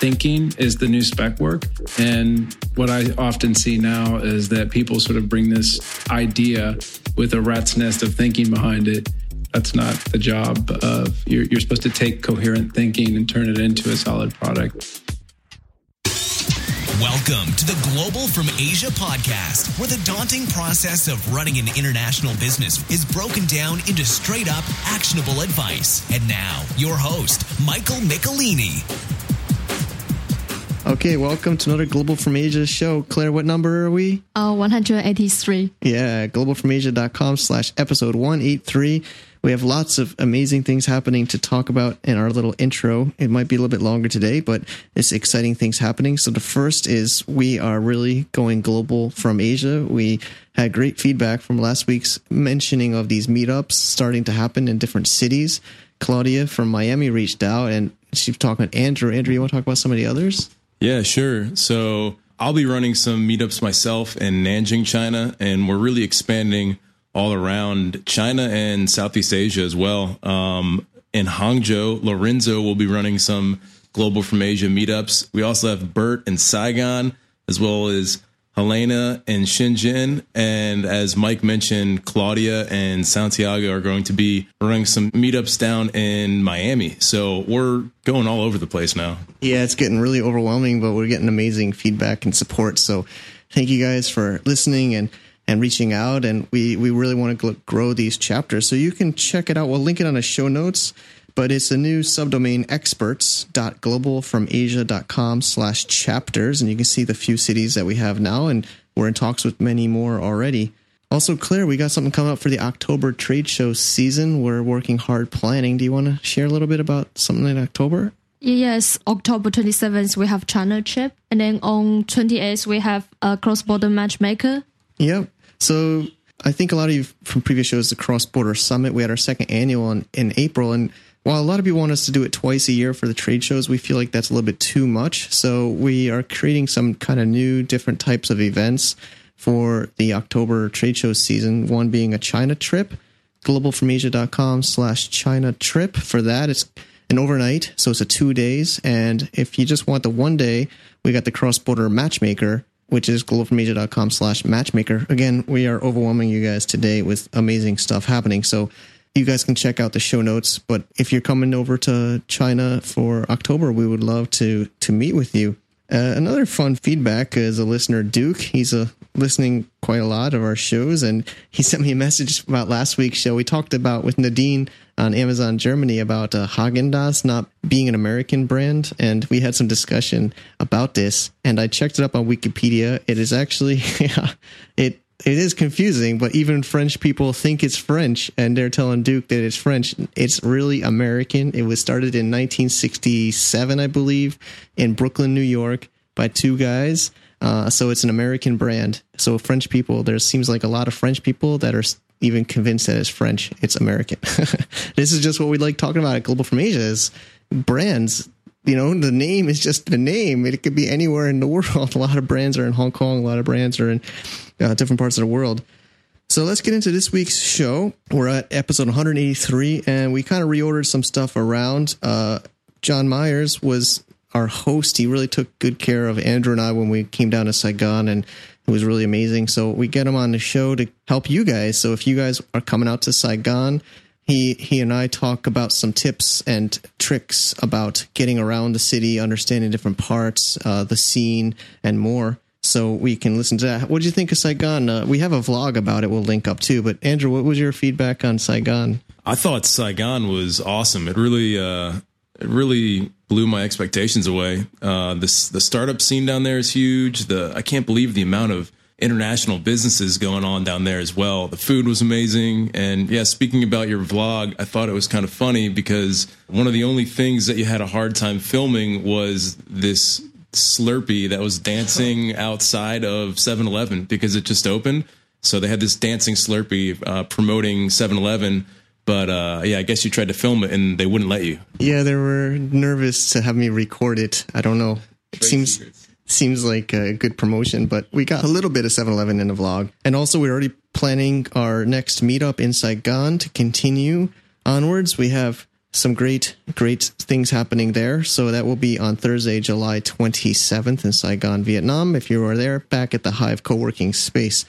thinking is the new spec work. And what I often see now is that people sort of bring this idea with a rat's nest of thinking behind it. That's not the job of you're, you're supposed to take coherent thinking and turn it into a solid product. Welcome to the Global from Asia podcast, where the daunting process of running an international business is broken down into straight up actionable advice. And now, your host, Michael Michelini. Okay, welcome to another Global from Asia show. Claire, what number are we? Uh, 183. Yeah, globalfromasia.com slash episode 183. We have lots of amazing things happening to talk about in our little intro. It might be a little bit longer today, but it's exciting things happening. So the first is we are really going global from Asia. We had great feedback from last week's mentioning of these meetups starting to happen in different cities. Claudia from Miami reached out and she's talking with Andrew. Andrew, you want to talk about some of the others? Yeah, sure. So I'll be running some meetups myself in Nanjing, China, and we're really expanding all around China and Southeast Asia as well. Um, in Hangzhou, Lorenzo will be running some Global from Asia meetups. We also have Bert in Saigon, as well as Helena and Shenzhen. And as Mike mentioned, Claudia and Santiago are going to be running some meetups down in Miami. So we're going all over the place now. Yeah, it's getting really overwhelming, but we're getting amazing feedback and support. So thank you guys for listening and and reaching out and we we really want to grow these chapters so you can check it out we'll link it on the show notes but it's a new subdomain experts.globalfromasia.com slash chapters and you can see the few cities that we have now and we're in talks with many more already also claire we got something coming up for the october trade show season we're working hard planning do you want to share a little bit about something in october Yes, October 27th, we have China Trip. And then on 28th, we have a cross border matchmaker. Yep. So I think a lot of you from previous shows, the Cross Border Summit, we had our second annual in, in April. And while a lot of people want us to do it twice a year for the trade shows, we feel like that's a little bit too much. So we are creating some kind of new, different types of events for the October trade show season. One being a China trip, globalfromasia.com slash China trip. For that, it's an overnight. So it's a two days. And if you just want the one day, we got the cross border matchmaker which is globalfromasia.com slash matchmaker. Again, we are overwhelming you guys today with amazing stuff happening. So you guys can check out the show notes. But if you're coming over to China for October, we would love to to meet with you. Uh, another fun feedback is a listener, Duke. He's a listening quite a lot of our shows, and he sent me a message about last week's show. We talked about with Nadine on Amazon Germany about uh, Haagen Dazs not being an American brand, and we had some discussion about this. And I checked it up on Wikipedia. It is actually yeah, it it is confusing, but even French people think it's French, and they're telling Duke that it's French. It's really American. It was started in 1967, I believe, in Brooklyn, New York, by two guys. Uh, so it's an American brand. So French people, there seems like a lot of French people that are even convinced that it's French. It's American. this is just what we like talking about at Global from Asia is brands. You know, the name is just the name. It could be anywhere in the world. A lot of brands are in Hong Kong. A lot of brands are in uh, different parts of the world. So let's get into this week's show. We're at episode 183, and we kind of reordered some stuff around. Uh, John Myers was our host. He really took good care of Andrew and I when we came down to Saigon, and it was really amazing. So we get him on the show to help you guys. So if you guys are coming out to Saigon, he he and I talk about some tips and tricks about getting around the city, understanding different parts, uh, the scene, and more. So we can listen to that. What do you think of Saigon? Uh, we have a vlog about it. We'll link up too. But Andrew, what was your feedback on Saigon? I thought Saigon was awesome. It really uh, it really blew my expectations away. Uh, this the startup scene down there is huge. The I can't believe the amount of international businesses going on down there as well. The food was amazing, and yeah, speaking about your vlog, I thought it was kind of funny because one of the only things that you had a hard time filming was this Slurpee that was dancing outside of 7-Eleven because it just opened. So they had this dancing Slurpee uh, promoting 7-Eleven but uh, yeah, I guess you tried to film it and they wouldn't let you. Yeah, they were nervous to have me record it. I don't know. It seems secrets. seems like a good promotion, but we got a little bit of 7-Eleven in the vlog. And also, we're already planning our next meetup in Saigon to continue onwards. We have some great, great things happening there. So that will be on Thursday, July 27th in Saigon, Vietnam. If you are there, back at the Hive co-working space.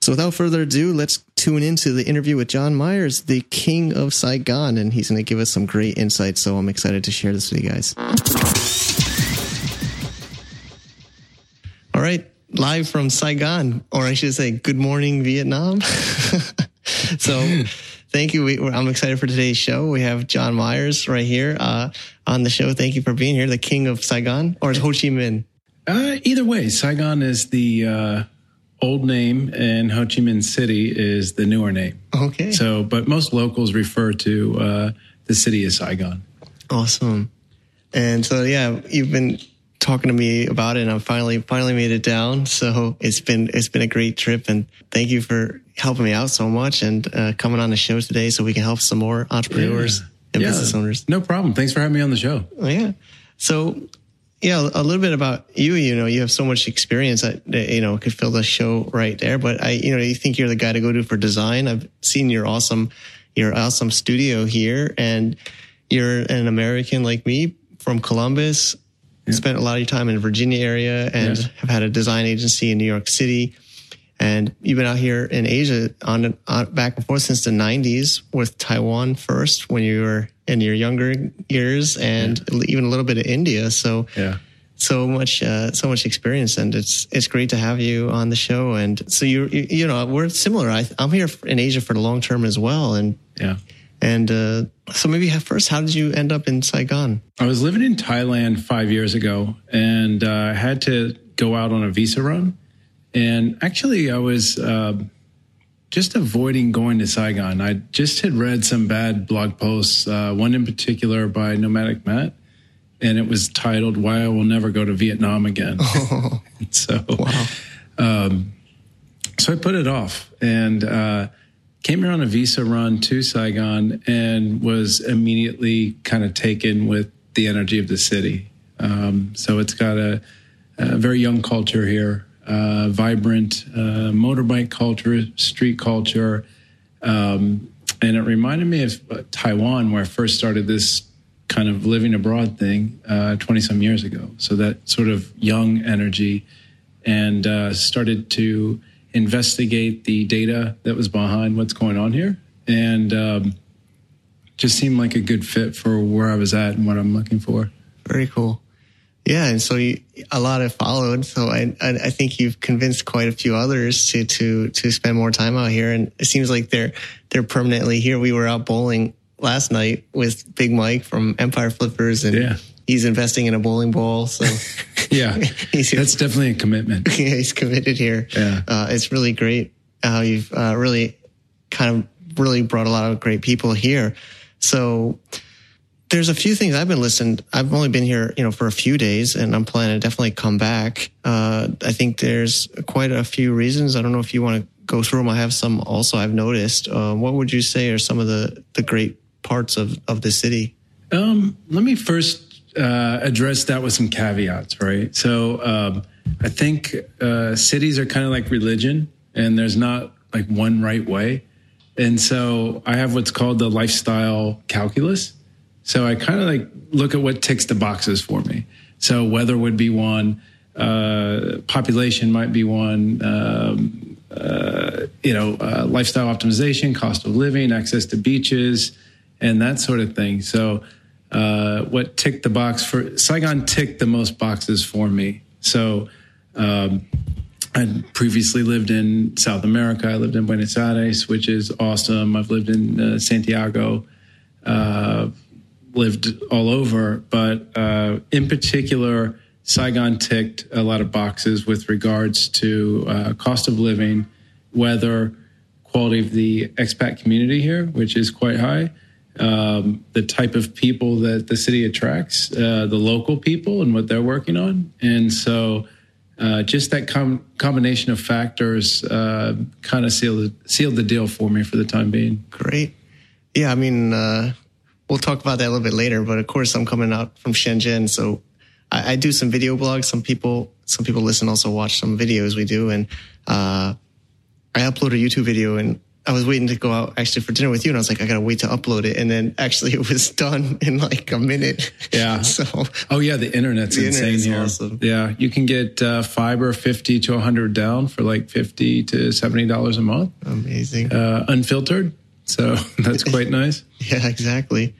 So without further ado, let's tune into the interview with John Myers, the king of Saigon, and he's going to give us some great insights. So I'm excited to share this with you guys. All right, live from Saigon, or I should say, good morning, Vietnam. so thank you. We, I'm excited for today's show. We have John Myers right here uh, on the show. Thank you for being here, the king of Saigon, or Ho Chi Minh? Uh, either way, Saigon is the uh, old name, and Ho Chi Minh City is the newer name. Okay. So, but most locals refer to uh, the city as Saigon. Awesome. And so, yeah, you've been talking to me about it and I finally finally made it down. So it's been it's been a great trip and thank you for helping me out so much and uh, coming on the show today so we can help some more entrepreneurs Yeah. and Yeah. business owners. No problem. Thanks for having me on the show. Oh, yeah. So yeah, a little bit about you. You know, you have so much experience that that, you know could fill the show right there. But I, you know, you think you're the guy to go to for design. I've seen your awesome, your awesome studio here, and you're an American like me from Columbus. Spent a lot of your time in the Virginia area and Yeah. have had a design agency in New York City. And you've been out here in Asia on, on back and forth since the 90s with Taiwan first when you were in your younger years and even a little bit of India. So Yeah. so much uh, so much experience and it's it's great to have you on the show and so you you, you know we're similar I, i'm here in asia for the long term as well and Yeah. And uh, so maybe first how did you end up in saigon I was living in Thailand five years ago and uh, had to go out on a visa run. And actually, I was um just avoiding going to Saigon. I just had read some bad blog posts, uh, one in particular by Nomadic Matt, and it was titled Why I Will Never Go to Vietnam Again. so, um, so I put it off and uh, came here on a visa run to Saigon and was immediately kind of taken with the energy of the city. Um, so it's got a, a very young culture here, uh, vibrant uh, motorbike culture, street culture. Um, and it reminded me of uh, Taiwan, where I first started this kind of living abroad thing 20 some years ago. So that sort of young energy and uh, started to investigate the data that was behind what's going on here. And um, just seemed like a good fit for where I was at and what I'm looking for. very cool yeah and so you, a lot have followed so I, I i think you've convinced quite a few others to to to spend more time out here and it seems like they're they're permanently here we were out bowling last night with big mike from empire flippers and Yeah. he's investing in a bowling ball so Yeah, He's that's definitely a commitment. yeah, he's committed here. Yeah. Uh, it's really great how you've uh, really kind of really brought a lot of great people here. So there's a few things I've been listening. I've only been here, you know, for a few days and I'm planning to definitely come back. Uh, I think there's quite a few reasons. I don't know if you want to go through them. I have some also I've noticed. Uh, what would you say are some of the, the great parts of, of the city? Um, let me first uh, address that with some caveats, right? So um, I think uh, cities are kind of like religion, and there's not like one right way. And so I have what's called the lifestyle calculus. So I kind of like look at what ticks the boxes for me. So weather would be one, uh, population might be one, um, uh, you know, uh, lifestyle optimization, cost of living, access to beaches, and that sort of thing. So uh, what ticked the box for Saigon ticked the most boxes for me. So um, I previously lived in South America. I lived in Buenos Aires, which is awesome. I've lived in uh, Santiago, uh, lived all over, but uh, in particular, Saigon ticked a lot of boxes with regards to uh, cost of living, weather, quality of the expat community here, which is quite high. Um, the type of people that the city attracts, uh, the local people, and what they're working on, and so uh, just that com- combination of factors uh, kind of sealed sealed the deal for me for the time being. Great. Yeah, I mean, uh, we'll talk about that a little bit later. But of course, I'm coming out from Shenzhen, so I, I do some video blogs. Some people, some people listen, also watch some videos we do, and uh, I upload a YouTube video, and I was waiting to go out actually for dinner with you, and I was like, I gotta wait to upload it, and then actually it was done in like a minute. Yeah. so Oh yeah, the internet's The insane internet's here. awesome. Yeah, you can get uh, fiber fifty to hundred down for like fifty to seventy dollars a month, amazing. uh, unfiltered. So that's quite nice. Yeah, exactly.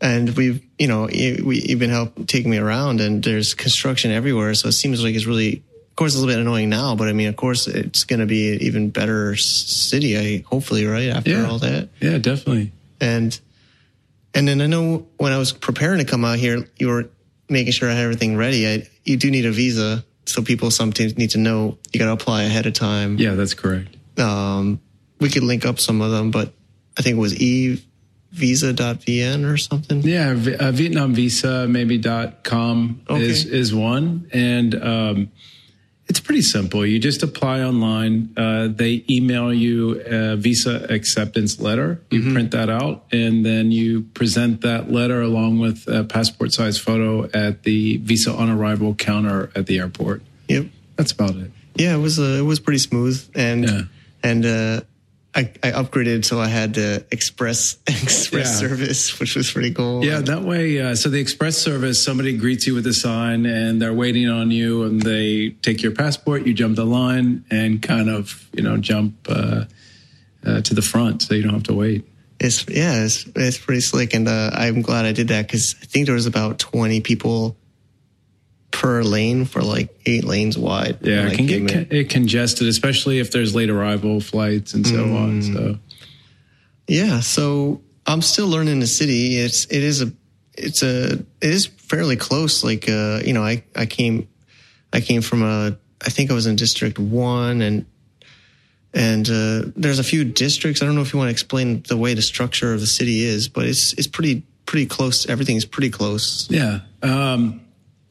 And we've, you know, we, you've been help taking me around, and there's construction everywhere. So it seems like it's really, course, it's a little bit annoying now, but I mean, of course, it's going to be an even better city. I hopefully, right after Yeah. all that. Yeah, definitely. And and then I know when I was preparing to come out here, you were making sure I had everything ready. I, you do need a visa, so people sometimes need to know you got to apply ahead of time. Yeah, that's correct. Um, we could link up some of them, but I think it was evisa.vn or something. Yeah, uh, Vietnam Visa maybe dot com Okay. is is one, and um, it's pretty simple. You just apply online. Uh, they email you a visa acceptance letter. You print that out, and then you present that letter along with a passport size photo at the visa on arrival counter at the airport. Yep. That's about it. Yeah, it was uh, it was pretty smooth, and Yeah. and uh, I, I upgraded so I had the express express Yeah. service, which was pretty cool. Yeah, that way. Uh, so the express service, somebody greets you with a sign, and they're waiting on you, and they take your passport. You jump the line and kind of, you know, jump uh, uh, to the front, so you don't have to wait. It's yeah, it's it's pretty slick, and uh, I'm glad I did that because I think there was about 20 people per lane for like eight lanes wide. Yeah, it can get con- it congested, especially if there's late arrival flights and so on. So Yeah, so I'm still learning the city. It's it is a it's a it is fairly close. Like uh, you know, I I came I came from a I think I was in District One and and uh, there's a few districts. I don't know if you want to explain the way the structure of the city is, but it's it's pretty pretty close. Everything's pretty close. Yeah. Um,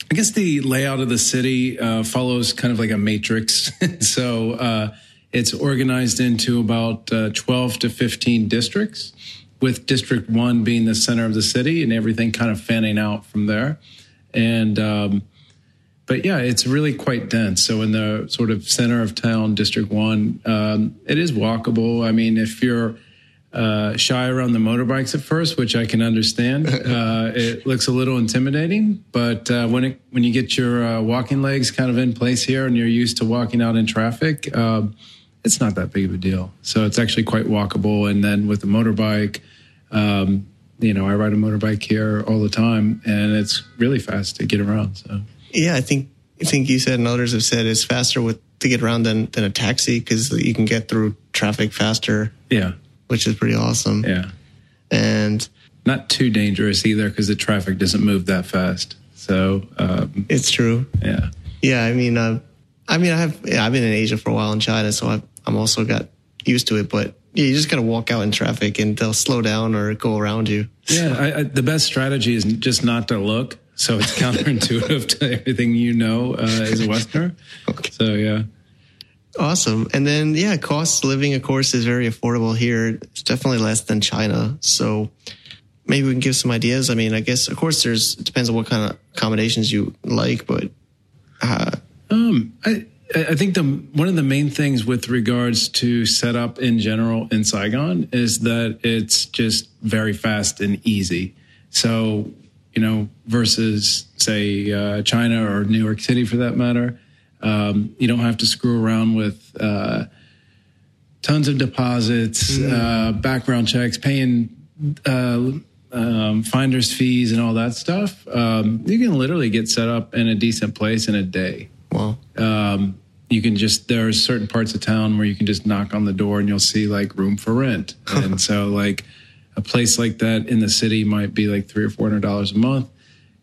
I guess the layout of the city uh, follows kind of like a matrix. so uh, it's organized into about uh, 12 to 15 districts, with District 1 being the center of the city and everything kind of fanning out from there. And, um, but yeah, it's really quite dense. So in the sort of center of town, District 1, um, it is walkable. I mean, if you're uh, shy around the motorbikes at first, which I can understand. Uh, it looks a little intimidating, but uh, when it when you get your uh, walking legs kind of in place here and you're used to walking out in traffic, um, it's not that big of a deal. So it's actually quite walkable. And then with the motorbike, um, you know, I ride a motorbike here all the time, and it's really fast to get around. So Yeah, I think I think you said and others have said it's faster with to get around than than a taxi because you can get through traffic faster, yeah, which is pretty awesome. yeah, And not too dangerous either because the traffic doesn't move that fast. So um, it's true. yeah. Yeah, I mean, uh, I mean, I have yeah, I've been in Asia for a while in China, so I've, I'm also got used to it. But yeah, you just gotta walk out in traffic, and they'll slow down or go around you. Yeah, I, I, the best strategy is just not to look. So it's counterintuitive to everything you know uh, as a Westerner. So yeah, Awesome. And then yeah, cost living, of course, is very affordable here. It's definitely less than China. So maybe we can give some ideas. I mean, I guess of course there's it depends on what kind of accommodations you like, but uh, um, I I think the one of the main things with regards to setup in general in Saigon is that it's just very fast and easy. So you know, versus say uh, China or New York City for that matter, um, you don't have to screw around with. Uh, tons of deposits, uh, background checks, paying uh, um, finder's fees, and all that stuff. Um, you can literally get set up in a decent place in a day. Wow. Um, you can just there are certain parts of town where you can just knock on the door and you'll see like room for rent, and so like a place like that in the city might be like three or four hundred dollars a month.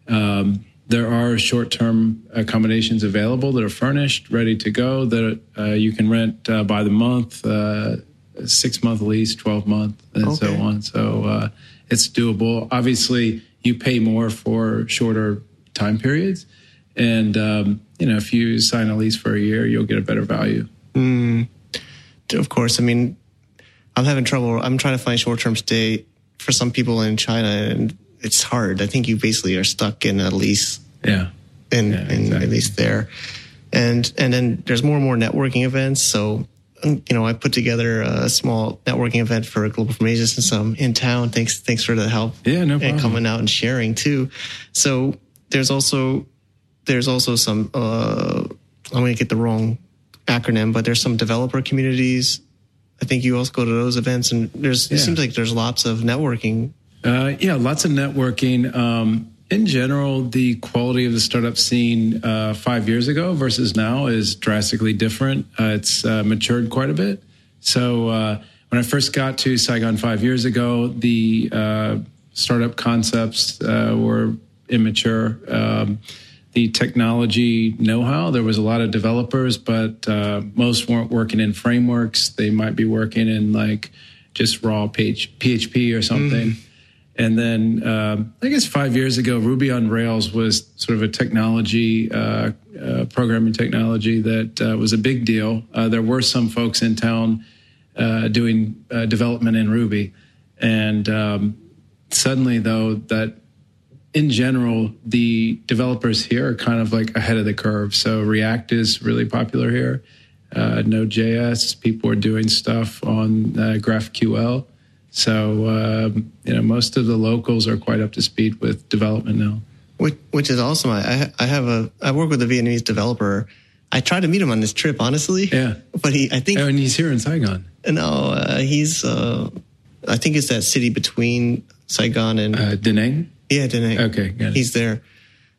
Um, there are short-term accommodations available that are furnished, ready to go that uh, you can rent uh, by the month, uh, six-month lease, twelve-month, and so on. So uh, it's doable. Obviously, you pay more for shorter time periods, and um, you know if you sign a lease for a year, you'll get a better value. of course, I mean, I'm having trouble. I'm trying to find short term stay for some people in China, and it's hard. I think you basically are stuck in a lease Yeah, in, Yeah, exactly. at least there. And and then there's more and more networking events. So you know, I put together a small networking event for Global from Asia since I'm in town. Thanks, thanks for the help. Yeah, no problem. And coming out and sharing too. So there's also there's also some uh, I'm going to get the wrong acronym, but there's some developer communities. I think you also go to those events, and there's Yeah. it seems like there's lots of networking. Uh, yeah, lots of networking. Um, in general, the quality of the startup scene uh, five years ago versus now is drastically different. Uh, it's uh, matured quite a bit. So uh, when I first got to Saigon five years ago, the uh, startup concepts were immature. Um, the technology know-how, there was a lot of developers, but uh, most weren't working in frameworks. They might be working in like just raw PHP or something. And then um, I guess five years ago, Ruby on Rails was sort of a technology, uh, uh, programming technology that uh, was a big deal. Uh, there were some folks in town uh, doing uh, development in Ruby. And um, suddenly, though, that in general, the developers here are kind of like ahead of the curve. So React is really popular here. Uh, Node.js, people are doing stuff on GraphQL. So um, you know, most of the locals are quite up to speed with development now. which, which is awesome. I, I have a I work with a Vietnamese developer. I tried to meet him on this trip, honestly. Yeah. but he I think Oh, and he's here in Saigon. no, uh, he's uh, I think it's that city between Saigon and Uh, Da Nang? yeah, Da Nang. Okay, got it. he's there.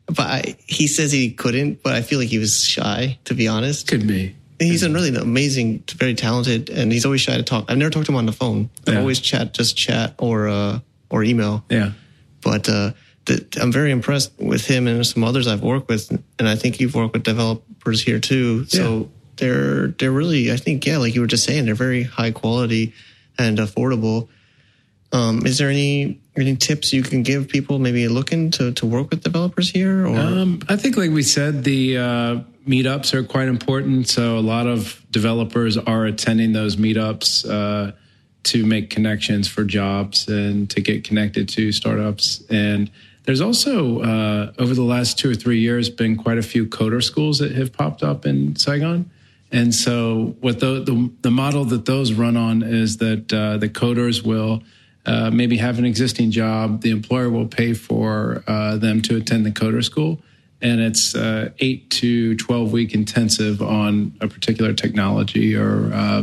But I, he says he couldn't, but I feel like he was shy, to be honest. Could be. He's a really amazing, very talented, and he's always shy to talk. I've never talked to him on the phone. I Yeah. always chat, just chat or uh, or email. Yeah. But uh, the, I'm very impressed with him and some others I've worked with, and I think you've worked with developers here too. So Yeah. they're they're really, I think, yeah, like you were just saying, they're very high quality and affordable. Um, is there any any tips you can give people maybe looking to, to work with developers here? Or Um, I think, like we said, the uh, meetups are quite important. So a lot of developers are attending those meetups uh, to make connections for jobs and to get connected to startups. And there's also uh, over the last two or three years been quite a few coder schools that have popped up in Saigon. And so, what the the, the model that those run on is that uh, the coders will uh, maybe have an existing job. The employer will pay for uh, them to attend the coder school, and it's uh, eight to twelve week intensive on a particular technology or uh,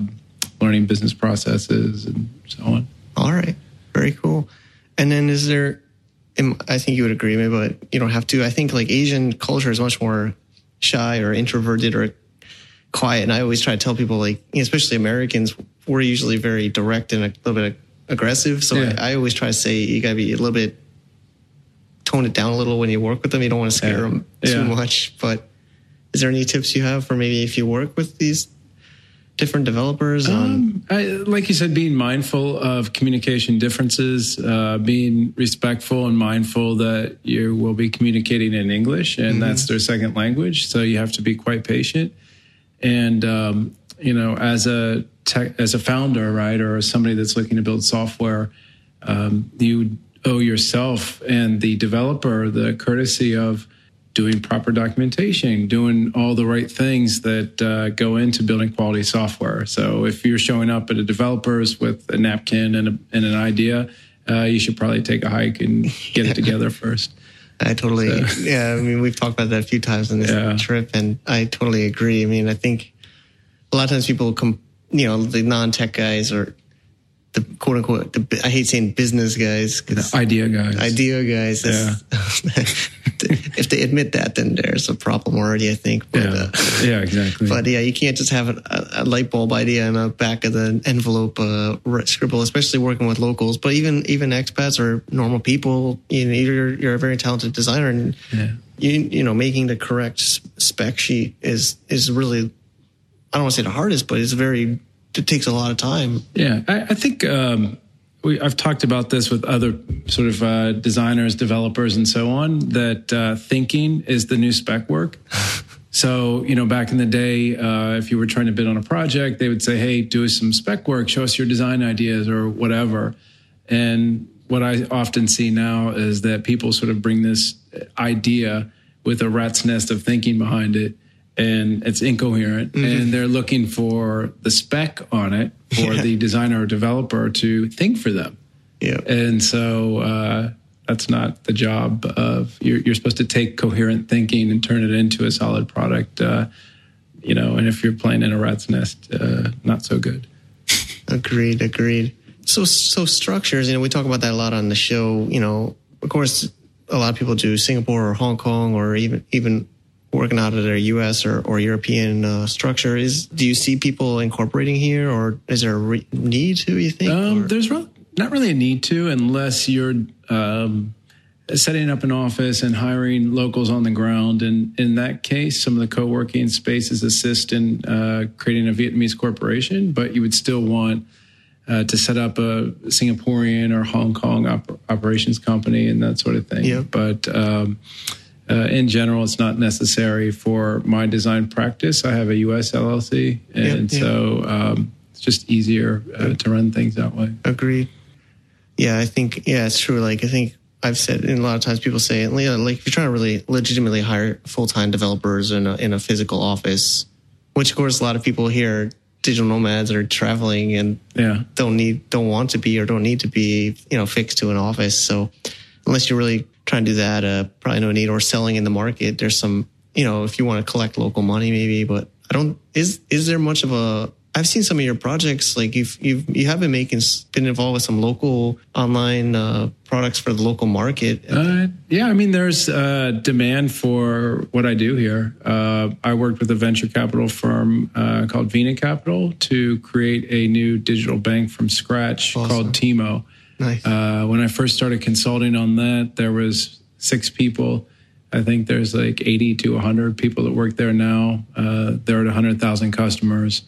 learning business processes and so on. All right. Very cool. And then is there, I think you would agree, maybe, but you don't have to. I think like Asian culture is much more shy or introverted or quiet. And I always try to tell people, like, especially Americans, we're usually very direct and a little bit aggressive. So Yeah. I, I always try to say you got to be a little bit, tone it down a little when you work with them. You don't want to scare Yeah. them too Yeah. much. But is there any tips you have for maybe if you work with these different developers on? Um, I, like you said, being mindful of communication differences, uh, being respectful and mindful that you will be communicating in English, and that's their second language. So you have to be quite patient. And um, you know, as a tech, as a founder, right, or somebody that's looking to build software, um, you owe yourself and the developer the courtesy of doing proper documentation, doing all the right things that uh, go into building quality software. So if you're showing up at a developer's with a napkin and, a, and an idea, uh, you should probably take a hike and get it together first. I totally, yeah. I mean, we've talked about that a few times on this Yeah. trip, and I totally agree. I mean, I think a lot of times people come, you know, the non-tech guys or the quote unquote, the, I hate saying business guys because Idea guys. idea guys. is- if they admit that, then there's a problem already. I think. But, Yeah, uh, yeah, exactly. but yeah, you can't just have a, a light bulb idea in the back of the envelope uh, scribble, especially working with locals. But even even expats or normal people, you know, you're you're a very talented designer, and Yeah. you you know making the correct spec sheet is is really I don't want to say the hardest, but it's very it takes a lot of time. Yeah, I, I think um, we, I've talked about this with other sort of uh, designers, developers, and so on. That uh, thinking is the new spec work. so you know, back in the day, uh, if you were trying to bid on a project, they would say, "Hey, do us some spec work, show us your design ideas or whatever." And what I often see now is that people sort of bring this idea with a rat's nest of thinking behind it and it's incoherent and they're looking for the spec on it for Yeah. the designer or developer to think for them Yeah. and so uh, that's not the job of you're, you're supposed to take coherent thinking and turn it into a solid product uh, you know and if you're playing in a rat's nest uh, not so good Agreed, agreed. So, so structures, you know, we talk about that a lot on the show. You know, of course, a lot of people do Singapore or Hong Kong or even even working out of their U.S. or, or European uh, structure. Is do you see people incorporating here, or is there a re- need to? You think? Um, there's re- not really a need to unless you're um, setting up an office and hiring locals on the ground. And in that case, some of the co-working spaces assist in uh, creating a Vietnamese corporation, but you would still want uh, to set up a Singaporean or Hong Kong op- operations company and that sort of thing. Yeah. But um, uh, in general, it's not necessary for my design practice. I have a U.S. LLC, and so um, it's just easier uh, to run things that way. Agreed. Yeah, I think yeah, it's true. Like I think I've said, and a lot of times people say, you know, like if you're trying to really legitimately hire full time developers in a in a physical office, which of course a lot of people here, digital nomads are traveling and Yeah. don't need don't want to be or don't need to be you know fixed to an office. So unless you're really trying to do that, uh, probably no need or selling in the market. There's some you know if you want to collect local money maybe, but I don't. Is is there much of a I've seen some of your projects, like you've you've you have been making been involved with some local online uh, products for the local market. Uh, yeah, I mean, there's uh, demand for what I do here. Uh, I worked with a venture capital firm uh, called VinaCapital to create a new digital bank from scratch Awesome. called Timo. Nice. Uh, when I first started consulting on that, there was six people. I think there's like 80 to 100 people that work there now. Uh, they're at 100,000 customers,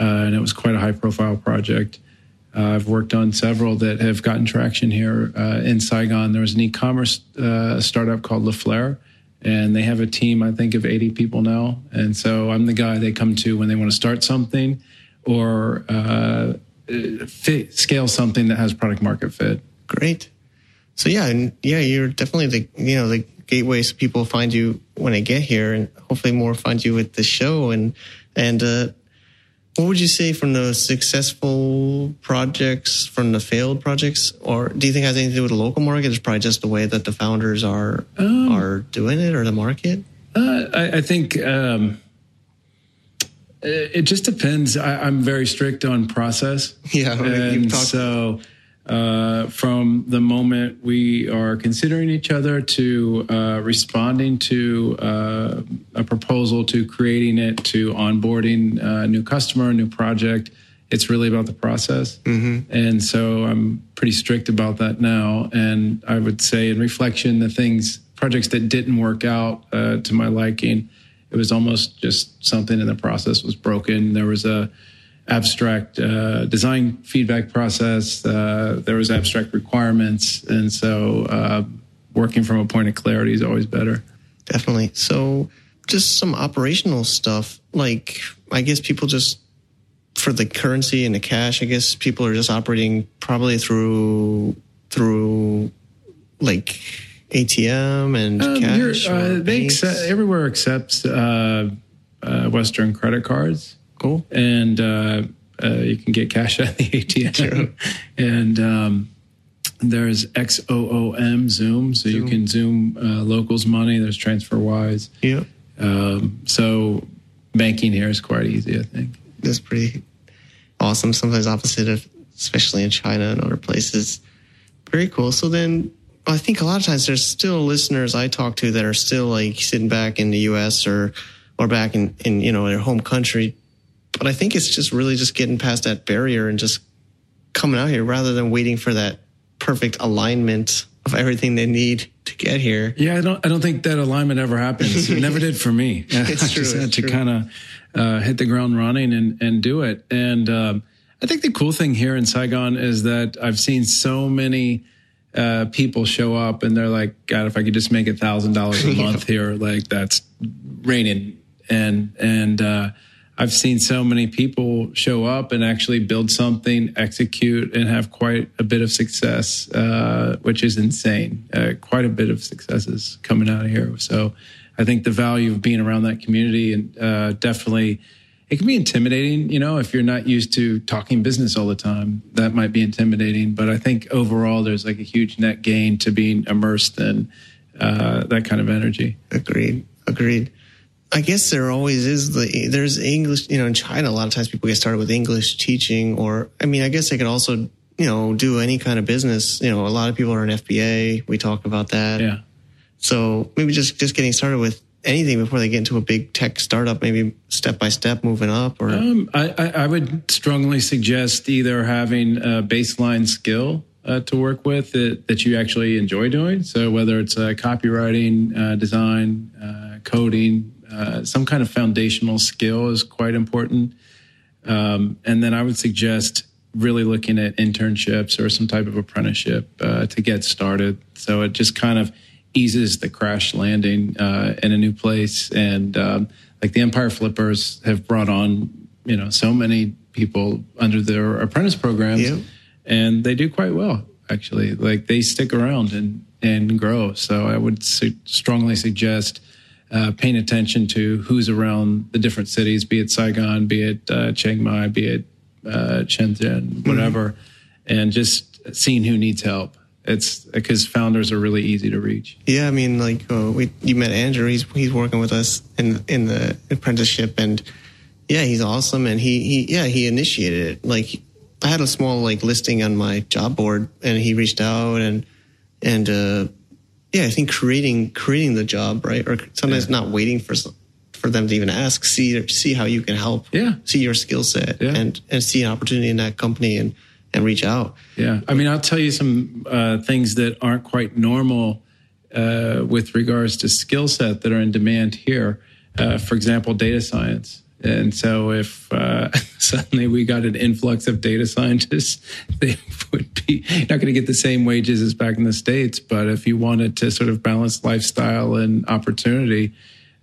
uh, and it was quite a high profile project. Uh, I've worked on several that have gotten traction here uh, in Saigon. There was an e-commerce uh, startup called Leflair, and they have a team, I think, of 80 people now. And so I'm the guy they come to when they want to start something or uh, fit, scale something that has product market fit. Great. So yeah, and yeah, you're definitely the you know the gateway so people find you when they get here, and hopefully more find you with the show. And and uh, what would you say from the successful projects, from the failed projects, or do you think it has anything to do with the local market? It's probably just the way that the founders are are doing it or the market. Uh, I, I think um, it, just depends. I, I'm very strict on process. Yeah, and so uh, from the moment we are considering each other to uh, responding to uh, a proposal to creating it to onboarding a new customer, a new project, it's really about the process. And so I'm pretty strict about that now. And I would say, in reflection, the things, projects that didn't work out uh, to my liking, it was almost just something in the process was broken. There was a abstract uh, design feedback process. Uh, there was abstract requirements, and so uh, working from a point of clarity is always better. Definitely. So, just some operational stuff. Like, I guess people just for the currency and the cash. I guess people are just operating probably through through like ATM and Um, cash. uh, they banks. accept, everywhere accepts uh, uh, Western credit cards. cool. and uh, uh, you can get cash at the ATM. and um, there's XOOM Zoom, so you can Zoom uh, locals money. There's TransferWise. Yeah, Um, so banking here is quite easy, I think. that's pretty awesome. Sometimes opposite of, especially in China and other places. Very cool. So then. I think a lot of times there's still listeners I talk to that are still like sitting back in the U.S. or or back in, in you know their home country, but I think it's just really just getting past that barrier and just coming out here rather than waiting for that perfect alignment of everything they need to get here. Yeah, I don't. I don't think that alignment ever happens. It never did for me. It's I true, just had to kind of uh, hit the ground running and and do it. And um, I think the cool thing here in Saigon is that I've seen so many uh, people show up and they're like, God, if I could just make a thousand dollars a month here, like that's raining. And and uh, I've seen so many people show up and actually build something, execute, and have quite a bit of success, uh, which is insane. Uh, quite a bit of successes coming out of here. So I think the value of being around that community and uh, definitely it can be intimidating, you know, if you're not used to talking business all the time. That might be intimidating, but I think overall there's like a huge net gain to being immersed in uh, that kind of energy. Agreed. Agreed. I guess there always is the there's English. You know, in China, a lot of times people get started with English teaching, or I mean, I guess they could also you know do any kind of business. You know, a lot of people are in FBA. We talk about that. Yeah. So maybe just just getting started with anything before they get into a big tech startup, maybe step by step moving up? Or um, I, I, would strongly suggest either having a baseline skill uh, to work with that, that, you actually enjoy doing. So whether it's uh, copywriting, uh, design, uh, coding, uh, some kind of foundational skill is quite important. Um, and then I would suggest really looking at internships or some type of apprenticeship uh, to get started. So it just kind of eases the crash landing uh, in a new place. And um, like the Empire Flippers have brought on, you know, so many people under their apprentice programs, yeah. and they do quite well actually. Like they stick around and and grow. So I would su- strongly suggest. Uh, paying attention to who's around the different cities, be it Saigon, be it uh, Chiang Mai, be it uh, Shenzhen, whatever, mm-hmm. and just seeing who needs help it's because founders are really easy to reach. Yeah, I mean, like uh, we you met Andrew. He's he's working with us in in the apprenticeship, and yeah, he's awesome. And he he yeah he initiated it. Like I had a small like listing on my job board, and he reached out and and uh, yeah, I think creating creating the job right, or sometimes yeah. not waiting for for them to even ask. See see how you can help. Yeah, see your skill set yeah. and and see an opportunity in that company and and reach out. Yeah, I mean, I'll tell you some uh, things that aren't quite normal uh, with regards to skill set that are in demand here. Uh, for example, data science. And so, if uh, suddenly we got an influx of data scientists, they would be not going to get the same wages as back in the states. But if you wanted to sort of balance lifestyle and opportunity,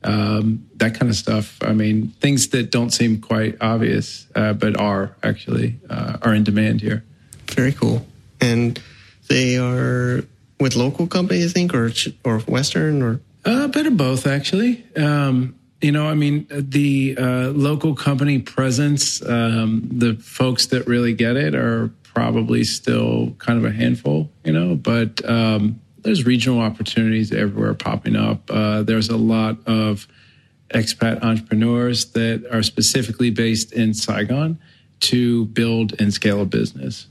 um, that kind of stuff. I mean, things that don't seem quite obvious, uh, but are actually uh, are in demand here. Very cool. And they are with local companies, I think, or or Western, or uh, a bit of both, actually. Um, you know, I mean, the uh, local company presence, um, the folks that really get it are probably still kind of a handful, you know, but um, there's regional opportunities everywhere popping up. Uh, there's a lot of expat entrepreneurs that are specifically based in Saigon to build and scale a business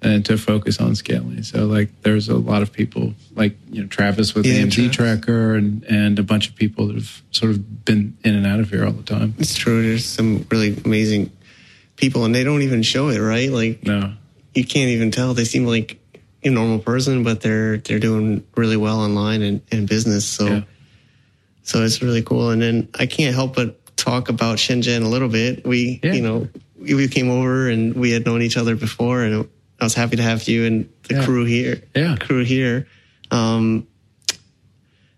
and to focus on scaling. So like there's a lot of people like you know Travis with yeah, AMZ Tracker and and a bunch of people that have sort of been in and out of here all the time. It's true. There's some really amazing people and they don't even show it, right? Like no. You can't even tell. They seem like a normal person, but they're they're doing really well online and in business. So yeah. so it's really cool. And then I can't help but talk about Shenzhen a little bit. We yeah. you know we came over and we had known each other before, and I was happy to have you and the yeah. crew here. Yeah, crew here. Um,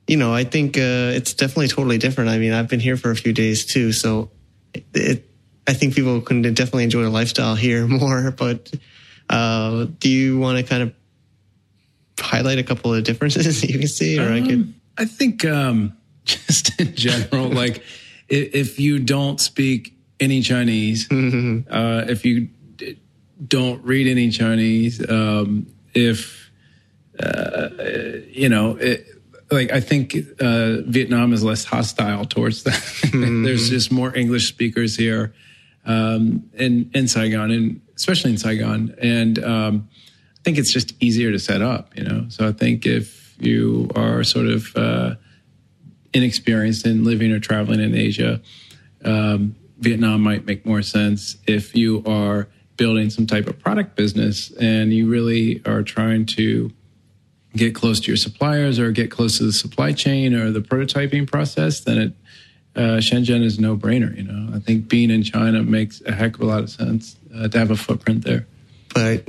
you know, I think uh, it's definitely totally different. I mean, I've been here for a few days too, so it, it I think people can definitely enjoy the lifestyle here more. But uh, do you want to kind of highlight a couple of differences you can see, or um, I could? Um, I think um, just in general, like if you don't speak any Chinese, mm-hmm. uh, if you don't read any Chinese, um, if uh, you know, it, like I think uh, Vietnam is less hostile towards that. Mm-hmm. There's just more English speakers here um, in in Saigon, and especially in Saigon, and um, think it's just easier to set up, you know. So I think if you are sort of uh, inexperienced in living or traveling in Asia, um, Vietnam might make more sense. If you are building some type of product business and you really are trying to get close to your suppliers or get close to the supply chain or the prototyping process, then it uh, Shenzhen is no brainer. You know, I think being in China makes a heck of a lot of sense uh, to have a footprint there. But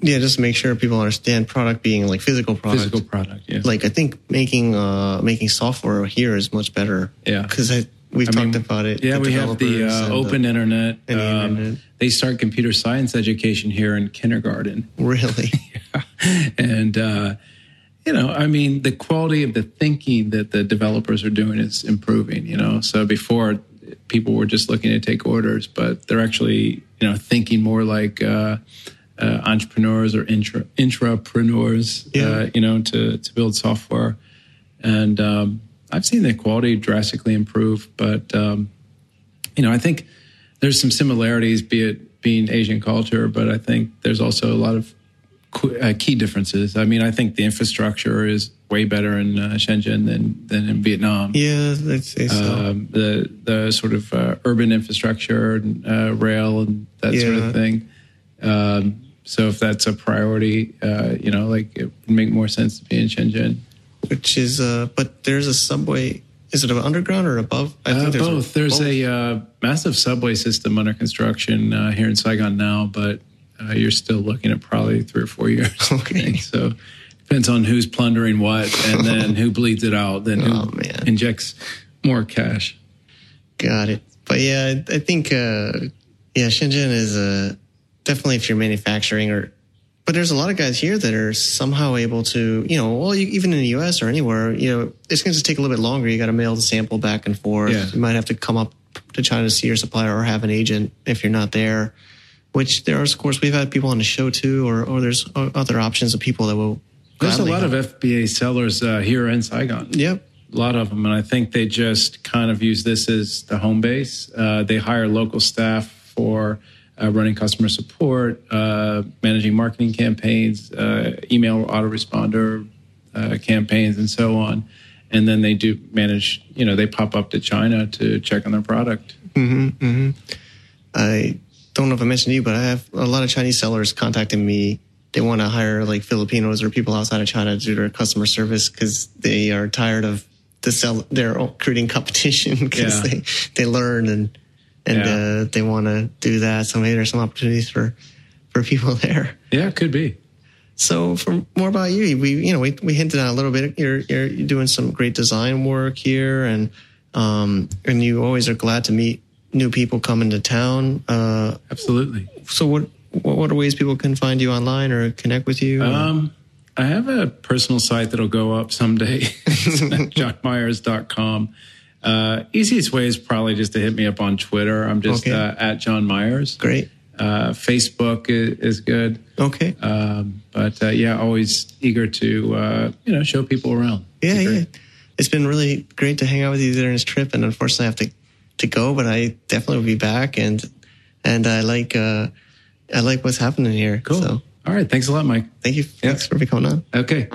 yeah, just make sure people understand product being like physical product. Physical product, yeah. Like I think making uh making software here is much better. Yeah, because we've I talked mean, about it. Yeah, we have the uh, open the, internet. Um, internet. They start computer science education here in kindergarten. Really? yeah. And uh, you know, I mean, the quality of the thinking that the developers are doing is improving. You know, so before people were just looking to take orders, but they're actually you know thinking more like uh, uh, entrepreneurs or intra intrapreneurs. Yeah. Uh, you know, to to build software, and um, I've seen the quality drastically improve. But um, you know, I think there's some similarities, be it being Asian culture, but I think there's also a lot of qu- uh, key differences. I mean, I think the infrastructure is way better in uh, Shenzhen than than in Vietnam. Yeah, I'd say so. Um, the the sort of uh, urban infrastructure, and, uh, rail, and that sort of thing. Um, so if that's a priority, uh, you know, like it would make more sense to be in Shenzhen. Which is, uh, but there's a subway. Is it underground or above? I Uh, there's both. There's both. a uh, massive subway system under construction uh, here in Saigon now, but uh, you're still looking at probably three or four years. Okay. So depends on who's plundering what, and then who bleeds it out, then who Oh, injects more cash. Got it. But yeah, I, think uh, yeah, Shenzhen is uh, definitely if you're manufacturing or. But there's a lot of guys here that are somehow able to, you know, well, you, even in the U.S. or anywhere, you know, it's going to take a little bit longer. You got to mail the sample back and forth. Yeah. You might have to come up to China to see your supplier or have an agent if you're not there. Which there are, of course, we've had people on the show too, or or there's other options of people that will. There's a lot of. FBA sellers uh, here in Saigon. Yep. A lot of them, and I think they just kind of use this as the home base. Uh, they hire local staff for uh, running customer support, uh, managing marketing campaigns, uh, email autoresponder uh, campaigns, and so on. And then they do manage. You know, they pop up to China to check on their product. Hmm. I don't know if I mentioned to you, but I have a lot of Chinese sellers contacting me. They want to hire like Filipinos or people outside of China to do their customer service because they are tired of the sell their own creating competition because Yeah. they they learn and and Yeah. uh, they want to do that. So maybe there's some opportunities for for people there. Yeah, it could be. So, for more about you, we you know we, we hinted on a little bit. You're, you're doing some great design work here, and um and you always are glad to meet new people coming to town. Uh, Absolutely. so what what are ways people can find you online or connect with you? Um, I have a personal site that'll go up someday. Johnmyers.com. Uh, easiest way is probably just to hit me up on Twitter. I'm just Okay. uh, at John Myers. Great. Uh, Facebook is, is good. Okay. Um, but uh, yeah, always eager to uh, you know show people around. yeah, It's yeah. It's been really great to hang out with you during this trip, and unfortunately, I have to to go, but I definitely will be back, and and I like uh I like what's happening here. Cool. So All right. Thanks a lot, Mike. thank you. Thanks for coming on. Okay.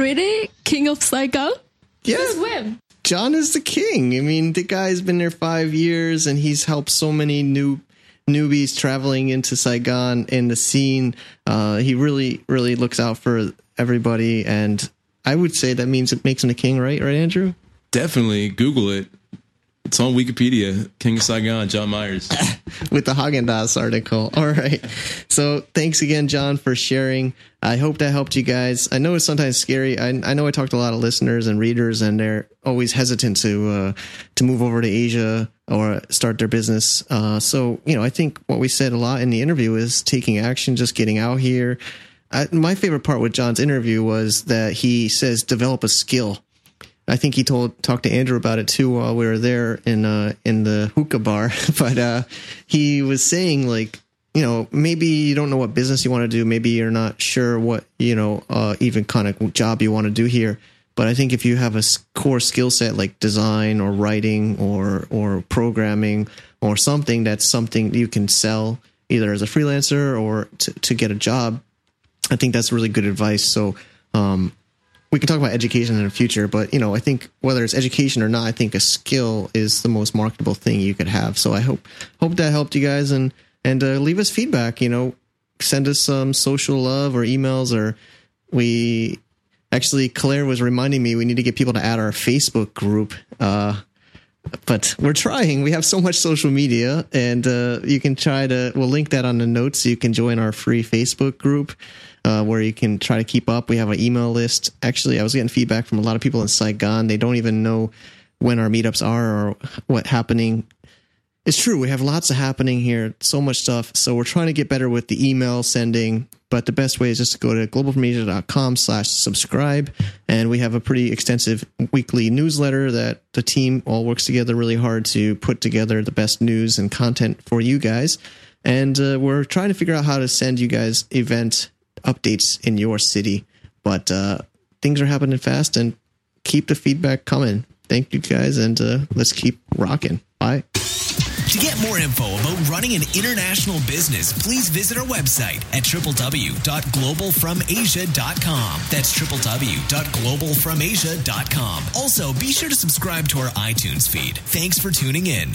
Really? King of Saigon? Yeah. Swim. John is the king. I mean, the guy's been there five years and he's helped so many new newbies traveling into Saigon in the scene. Uh, he really, really looks out for everybody. And I would say that means it makes him a king, right? Right, Andrew? Definitely Google it. It's on Wikipedia. King of Saigon, John Myers. With the Haagen Dazs article. All right. So thanks again, John, for sharing. I hope that helped you guys. I know it's sometimes scary. I, I know I talked to a lot of listeners and readers, and they're always hesitant to uh, to move over to Asia or start their business. Uh, so you know, I think what we said a lot in the interview is taking action, just getting out here. I, my favorite part with John's interview was that he says develop a skill. I think he told talked to Andrew about it too while we were there in uh in the hookah bar. but uh he was saying like, you know, maybe you don't know what business you want to do, maybe you're not sure what, you know, uh even kind of job you want to do here. But I think if you have a core skill set like design or writing or or programming or something that's something you can sell either as a freelancer or to, to get a job, I think that's really good advice. So um we can talk about education in the future, but you know, I think whether it's education or not, I think a skill is the most marketable thing you could have. So I hope hope that helped you guys and and uh, leave us feedback. You know, send us some social love or emails or we actually Claire was reminding me we need to get people to add our Facebook group. Uh, but we're trying. We have so much social media, and uh, you can try to. We'll link that on the notes. So you can join our free Facebook group uh, where you can try to keep up. We have an email list. Actually, I was getting feedback from a lot of people in Saigon. They don't even know when our meetups are or what happening. It's true. We have lots of happening here, so much stuff. So we're trying to get better with the email sending, but the best way is just to go to globalfromasia.com slash subscribe. And we have a pretty extensive weekly newsletter that the team all works together really hard to put together the best news and content for you guys. And uh, we're trying to figure out how to send you guys event updates in your city. But uh, things are happening fast and keep the feedback coming. Thank you guys, and uh, let's keep rocking. Bye. To get more info about running an international business, please visit our website at www.globalfromasia.com. That's www.globalfromasia.com. Also, be sure to subscribe to our iTunes feed. Thanks for tuning in.